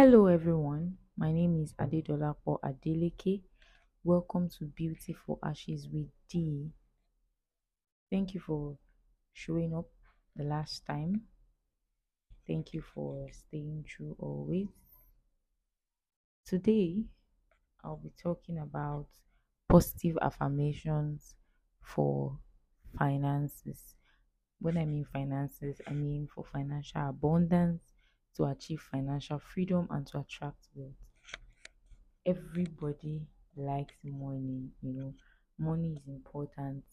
Hello everyone, my name is Adedolapo Adeleke. Welcome to Beautiful Ashes with D. Thank you for showing up the last time. Thank you for staying true always. Today, I'll be talking about positive affirmations for finances. When I mean finances, I mean for financial abundance to achieve financial freedom and to attract wealth. Everybody likes money, you know, money is important.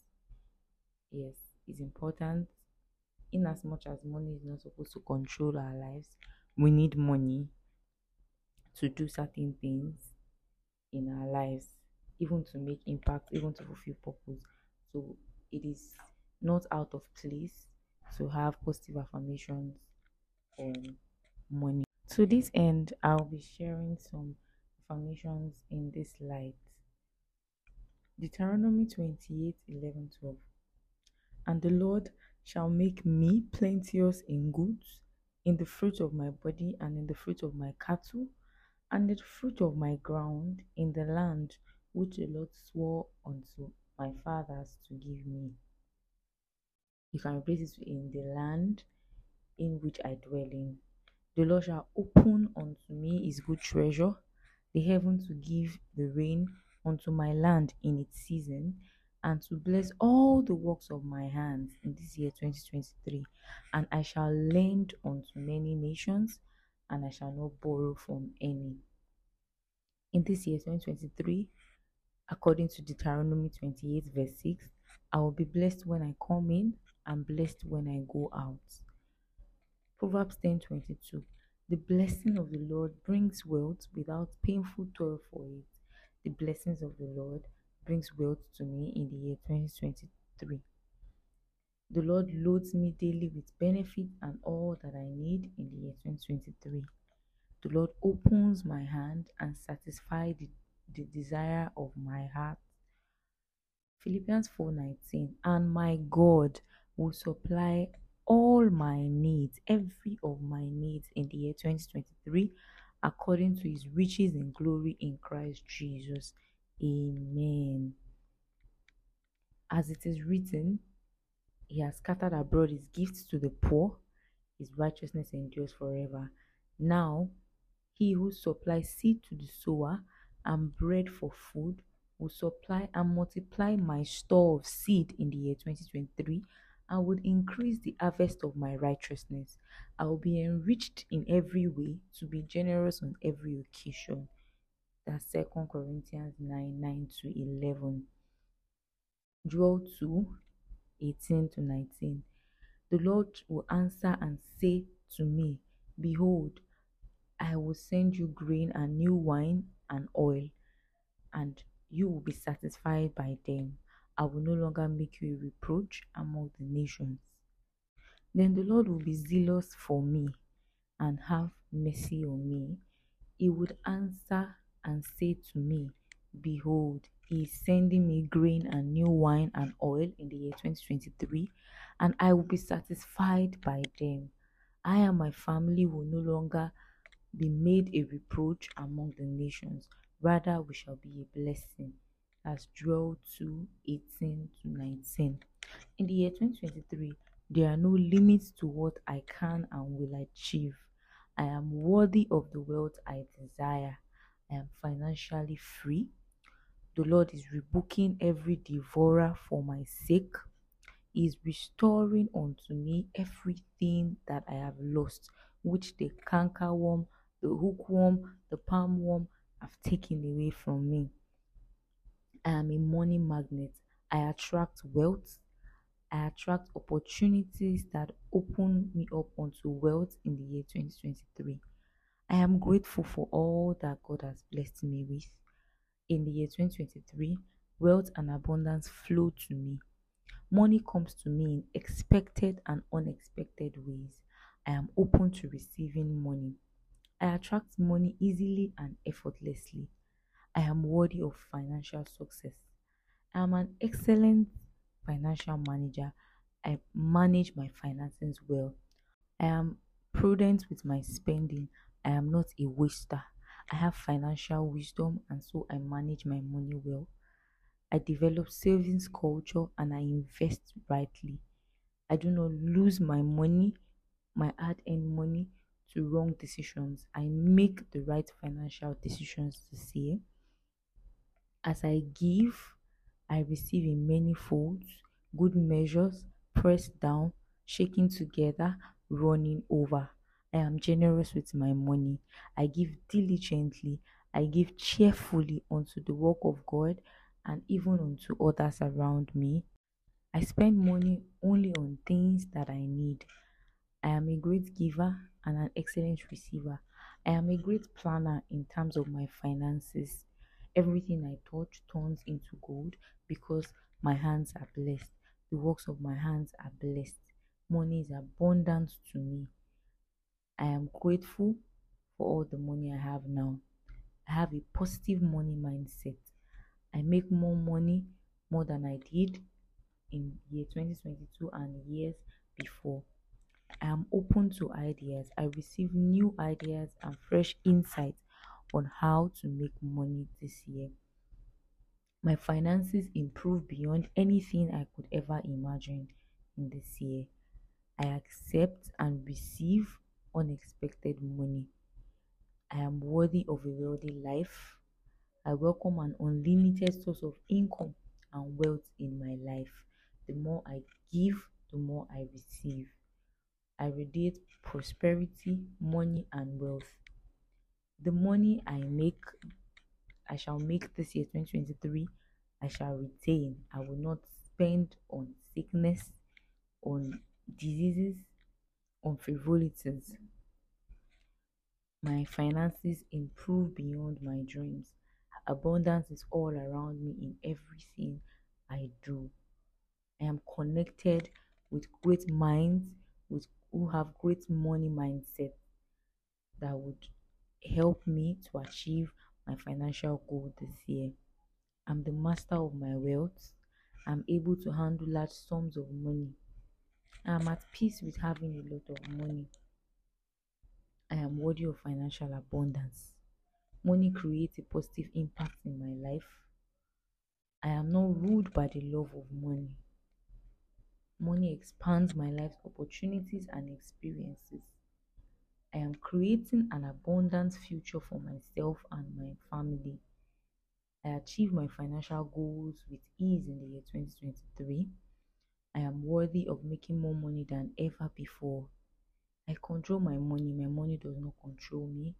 Yes, it's important in as much as money is not supposed to control our lives. We need money to do certain things in our lives, even to make impact, even to fulfill purpose. So it is not out of place to have positive affirmations on money. To this end, I'll be sharing some affirmations in this light. Deuteronomy 28 11 12. And the Lord shall make me plenteous in goods, in the fruit of my body, and in the fruit of my cattle, and in the fruit of my ground, in the land which the Lord swore unto my fathers to give me. You can replace it in the land in which I dwell in. The Lord shall open unto me his good treasure, the heaven to give the rain unto my land in its season, and to bless all the works of my hands in this year 2023. And I shall lend unto many nations, and I shall not borrow from any. In this year 2023, according to Deuteronomy 28, verse 6, I will be blessed when I come in and blessed when I go out. Proverbs 10:22 The blessing of the Lord brings wealth without painful toil for it. The blessings of the Lord brings wealth to me in the year 2023. The Lord loads me daily with benefit and all that I need in the year 2023. The Lord opens my hand and satisfies the, the desire of my heart. Philippians 4:19 And my God will supply all my needs, every of my needs in the year 2023, according to his riches and glory in Christ Jesus. Amen. As it is written, he has scattered abroad his gifts to the poor, his righteousness endures forever. Now, he who supplies seed to the sower and bread for food will supply and multiply my store of seed in the year 2023 I would increase the harvest of my righteousness. I will be enriched in every way to be generous on every occasion. That's Second Corinthians 9 9 to 11. Joel 2 18 to 19. The Lord will answer and say to me, Behold, I will send you grain and new wine and oil, and you will be satisfied by them. I will no longer make you a reproach among the nations. Then the Lord will be zealous for me and have mercy on me. He would answer and say to me, Behold, he is sending me grain and new wine and oil in the year 2023, and I will be satisfied by them. I and my family will no longer be made a reproach among the nations, rather, we shall be a blessing as Joel 2 18 to 19. In the year 2023, there are no limits to what I can and will achieve. I am worthy of the wealth I desire. I am financially free. The Lord is rebuking every devourer for my sake. He is restoring unto me everything that I have lost, which the cankerworm, the hookworm, the palmworm have taken away from me. I am a money magnet. I attract wealth. I attract opportunities that open me up onto wealth in the year 2023. I am grateful for all that God has blessed me with. In the year 2023, wealth and abundance flow to me. Money comes to me in expected and unexpected ways. I am open to receiving money. I attract money easily and effortlessly. I am worthy of financial success. I am an excellent financial manager. I manage my finances well. I am prudent with my spending. I am not a waster. I have financial wisdom and so I manage my money well. I develop savings culture and I invest rightly. I do not lose my money, my hard earned money, to wrong decisions. I make the right financial decisions this year. As I give, I receive in many folds, good measures, pressed down, shaking together, running over. I am generous with my money. I give diligently. I give cheerfully unto the work of God and even unto others around me. I spend money only on things that I need. I am a great giver and an excellent receiver. I am a great planner in terms of my finances. Everything I touch turns into gold because my hands are blessed. The works of my hands are blessed. Money is abundant to me. I am grateful for all the money I have now. I have a positive money mindset. I make more money more than I did in year 2022 and years before. I am open to ideas. I receive new ideas and fresh insights on how to make money this year. My finances improve beyond anything I could ever imagine in this year. I accept and receive unexpected money. I am worthy of a wealthy life. I welcome an unlimited source of income and wealth in my life. The more I give, the more I receive. I radiate prosperity, money, and wealth. The money I make, I shall make this year 2023, I shall retain. I will not spend on sickness, on diseases, on frivolities. My finances improve beyond my dreams. Abundance is all around me in everything I do. I am connected with great minds with who have great money mindset that would help me to achieve my financial goal this year. I'm the master of my wealth. I'm able to handle large sums of money. I'm at peace with having a lot of money. I am worthy of financial abundance. Money creates a positive impact in my life. I am not ruled by the love of money. Money expands my life's opportunities and experiences. I am creating an abundant future for myself and my family. I achieve my financial goals with ease in the year 2023. I am worthy of making more money than ever before. I control my money, my money does not control me.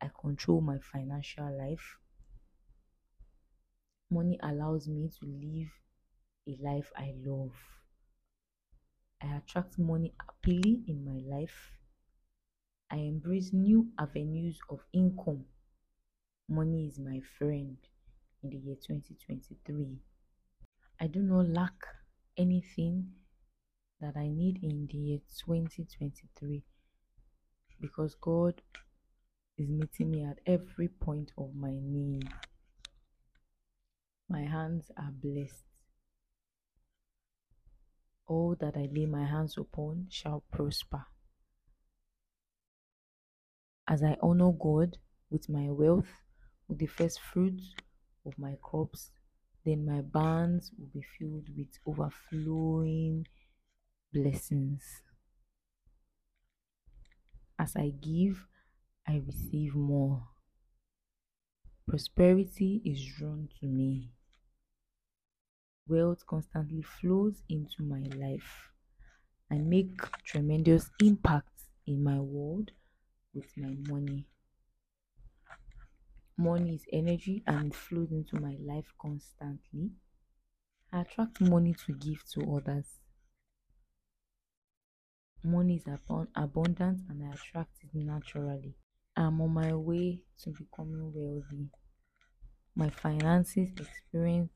I control my financial life. Money allows me to live a life I love. I attract money happily in my life. I embrace new avenues of income. Money is my friend in the year 2023. I do not lack anything that I need in the year 2023 because God is meeting me at every point of my need. My hands are blessed. All that I lay my hands upon shall prosper. As I honor God with my wealth, with the first fruits of my crops, then my barns will be filled with overflowing blessings. As I give, I receive more. Prosperity is drawn to me. Wealth constantly flows into my life. I make tremendous impacts in my world with my money. Money is energy and flows into my life constantly. I attract money to give to others. Money is abund- abundant and I attract it naturally. I'm on my way to becoming wealthy. My finances experienced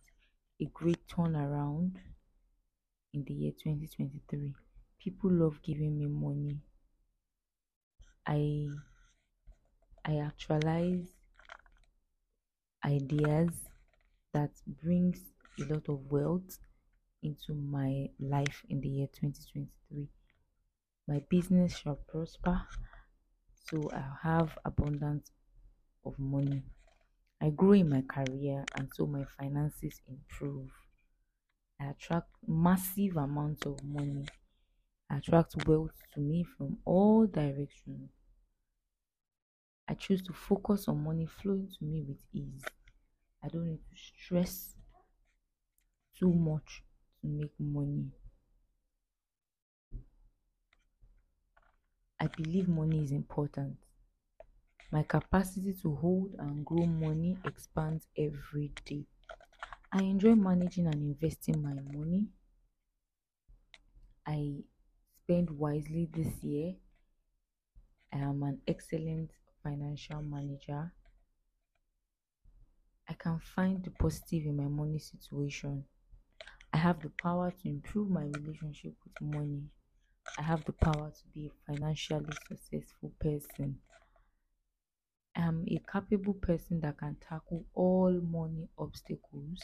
a great turnaround in the year 2023. People love giving me money. I I actualize ideas that brings a lot of wealth into my life in the year 2023 my business shall prosper so I have abundance of money. I grow in my career and so my finances improve. I attract massive amounts of money. Attract wealth to me from all directions. I choose to focus on money flowing to me with ease. I don't need to stress too much to make money. I believe money is important. My capacity to hold and grow money expands every day. I enjoy managing and investing my money. I spend wisely this year. I am an excellent financial manager. I can find the positive in my money situation. I have the power to improve my relationship with money. I have the power to be a financially successful person. I am a capable person that can tackle all money obstacles.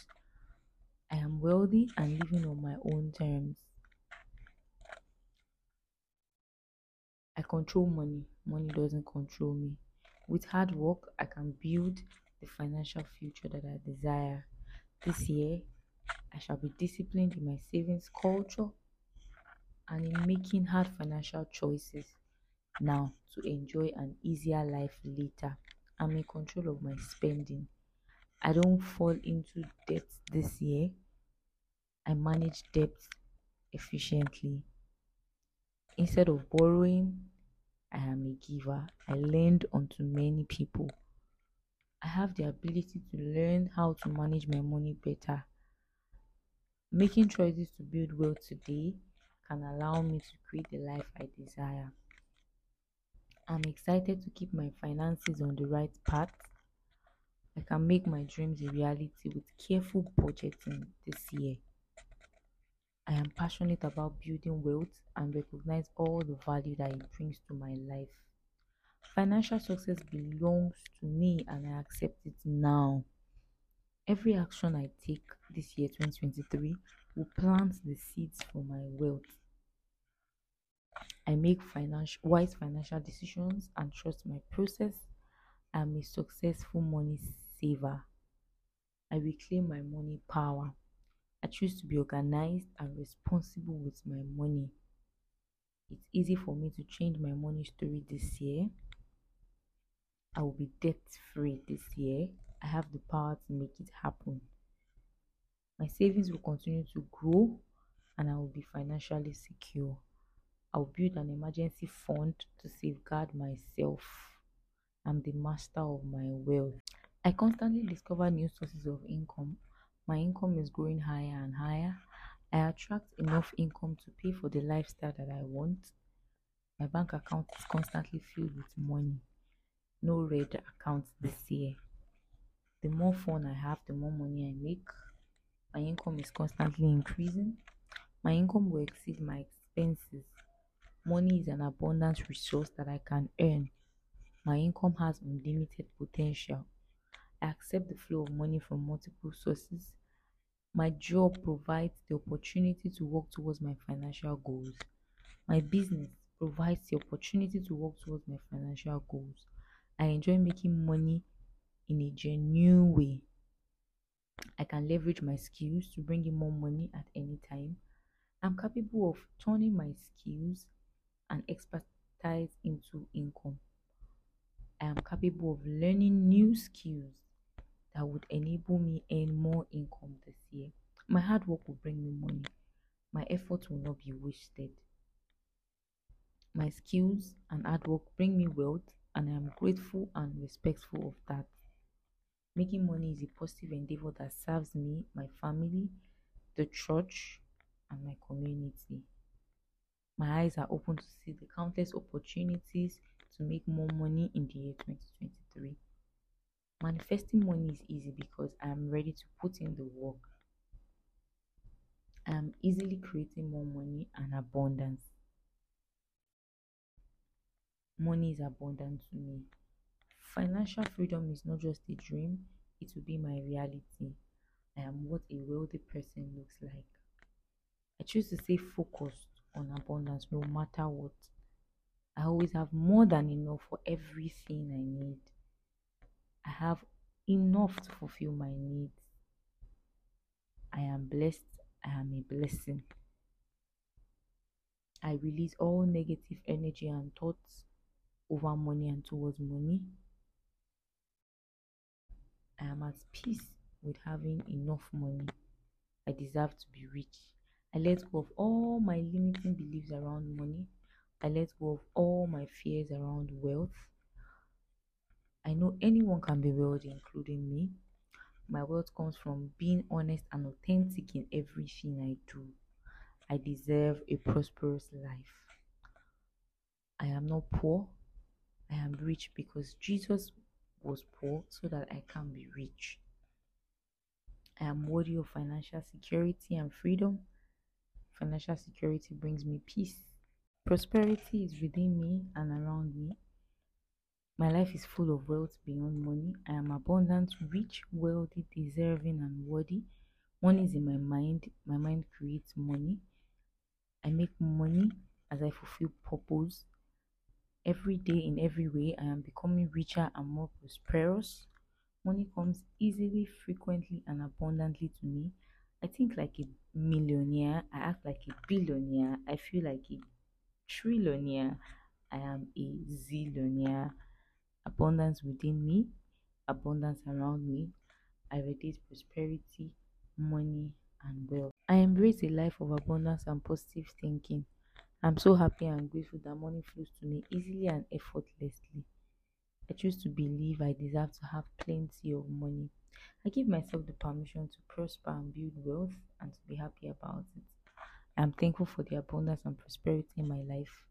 I am wealthy and living on my own terms. I control money, money doesn't control me. With hard work, I can build the financial future that I desire. This year, I shall be disciplined in my savings culture and in making hard financial choices now to enjoy an easier life later. I'm in control of my spending. I don't fall into debt this year. I manage debt efficiently. Instead of borrowing, I am a giver. I lend unto many people. I have the ability to learn how to manage my money better. Making choices to build wealth today can allow me to create the life I desire. I'm excited to keep my finances on the right path. I can make my dreams a reality with careful budgeting this year. I am passionate about building wealth and recognize all the value that it brings to my life. Financial success belongs to me and I accept it now. Every action I take this year, 2023, will plant the seeds for my wealth. I make financial wise financial decisions and trust my process. I'm a successful money saver. I reclaim my money power. I choose to be organized and responsible with my money. It's easy for me to change my money story this year. I will be debt free this year. I have the power to make it happen. My savings will continue to grow and I will be financially secure. I'll build an emergency fund to safeguard myself. I'm the master of my wealth. I constantly discover new sources of income. My income is growing higher and higher. I attract enough income to pay for the lifestyle that I want. My bank account is constantly filled with money. No red accounts this year. The more fun I have, the more money I make. My income is constantly increasing. My income will exceed my expenses. Money is an abundant resource that I can earn. My income has unlimited potential. I accept the flow of money from multiple sources. My job provides the opportunity to work towards my financial goals. My business provides the opportunity to work towards my financial goals. I enjoy making money in a genuine way. I can leverage my skills to bring in more money at any time. I'm capable of turning my skills and expertise into income. I am capable of learning new skills that would enable me earn more income this year. My hard work will bring me money. My efforts will not be wasted. My skills and hard work bring me wealth, and I am grateful and respectful of that. Making money is a positive endeavor that serves me, my family, the church, and my community. My eyes are open to see the countless opportunities to make more money in the year 2023. Manifesting money is easy because I am ready to put in the work. I am easily creating more money and abundance. Money is abundant to me. Financial freedom is not just a dream, it will be my reality. I am what a wealthy person looks like. I choose to stay focused on abundance no matter what. I always have more than enough for everything I need. I have enough to fulfill my needs. I am blessed. I am a blessing. I release all negative energy and thoughts over money and towards money. I am at peace with having enough money. I deserve to be rich. I let go of all my limiting beliefs around money. I let go of all my fears around wealth. I know anyone can be wealthy, including me. My wealth comes from being honest and authentic in everything I do. I deserve a prosperous life. I am not poor. I am rich because Jesus was poor so that I can be rich. I am worthy of financial security and freedom. Financial security brings me peace. Prosperity is within me and around me. My life is full of wealth beyond money. I am abundant, rich, wealthy, deserving, and worthy. Money is in my mind. My mind creates money. I make money as I fulfill purpose. Every day, in every way, I am becoming richer and more prosperous. Money comes easily, frequently, and abundantly to me. I think like a millionaire. I act like a billionaire. I feel like a trillionaire. I am a zillionaire. Abundance within me, abundance around me. I radiate prosperity, money, and wealth. I embrace a life of abundance and positive thinking. I'm so happy and grateful that money flows to me easily and effortlessly. I choose to believe I deserve to have plenty of money. I give myself the permission to prosper and build wealth and to be happy about it. I am thankful for the abundance and prosperity in my life.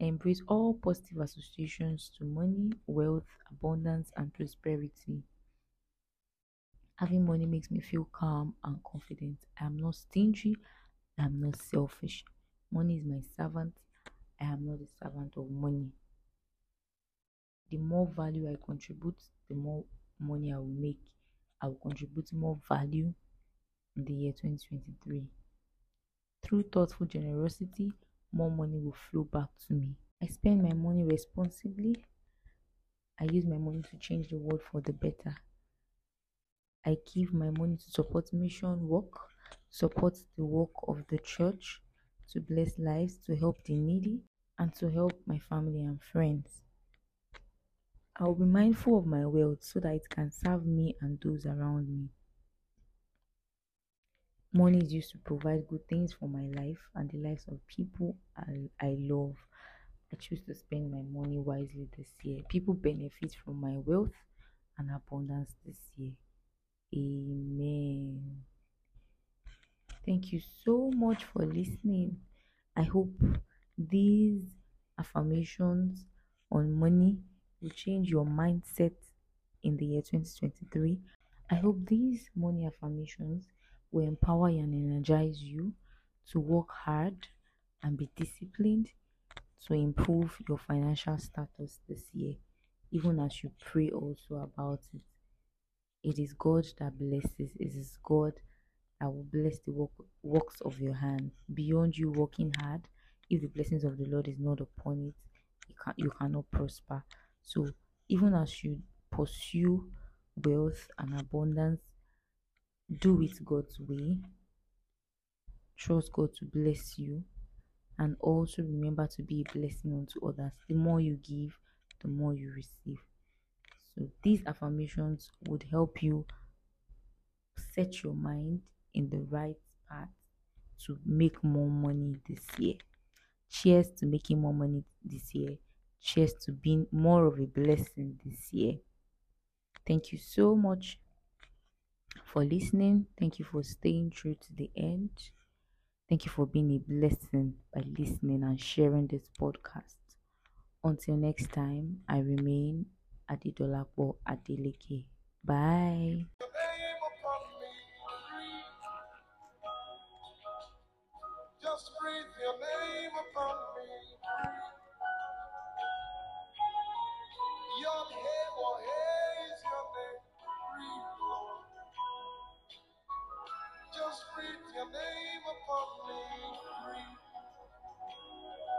Embrace all positive associations to money, wealth, abundance, and prosperity. Having money makes me feel calm and confident. I am not stingy. I am not selfish. Money is my servant. I am not a servant of money. The more value I contribute, the more money I will make. I will contribute more value in the year 2023. Through thoughtful generosity, more money will flow back to me. I spend my money responsibly. I use my money to change the world for the better. I give my money to support mission work, support the work of the church, to bless lives, to help the needy, and to help my family and friends. I will be mindful of my wealth so that it can serve me and those around me. Money is used to provide good things for my life and the lives of people I, I love. I choose to spend my money wisely this year. People benefit from my wealth and abundance this year. Amen. Thank you so much for listening. I hope these affirmations on money will change your mindset in the year 2023. I hope these money affirmations will empower and energize you to work hard and be disciplined to improve your financial status this year, even as you pray also about it. It is God that blesses. It is God that will bless the work, works of your hand. Beyond you working hard, if the blessings of the Lord is not upon it, you can you cannot prosper. So even as you pursue wealth and abundance, do it God's way. Trust God to bless you, and also remember to be a blessing unto others. The more you give, the more you receive. So these affirmations would help you set your mind in the right path to make more money this year. Cheers to making more money this year. Cheers to being more of a blessing this year. Thank you so much for listening. Thank you for staying true to the end. Thank you for being a blessing by listening and sharing this podcast. Until next time, I remain Adedolapo Adeleke. Bye. Just breathe your name upon me.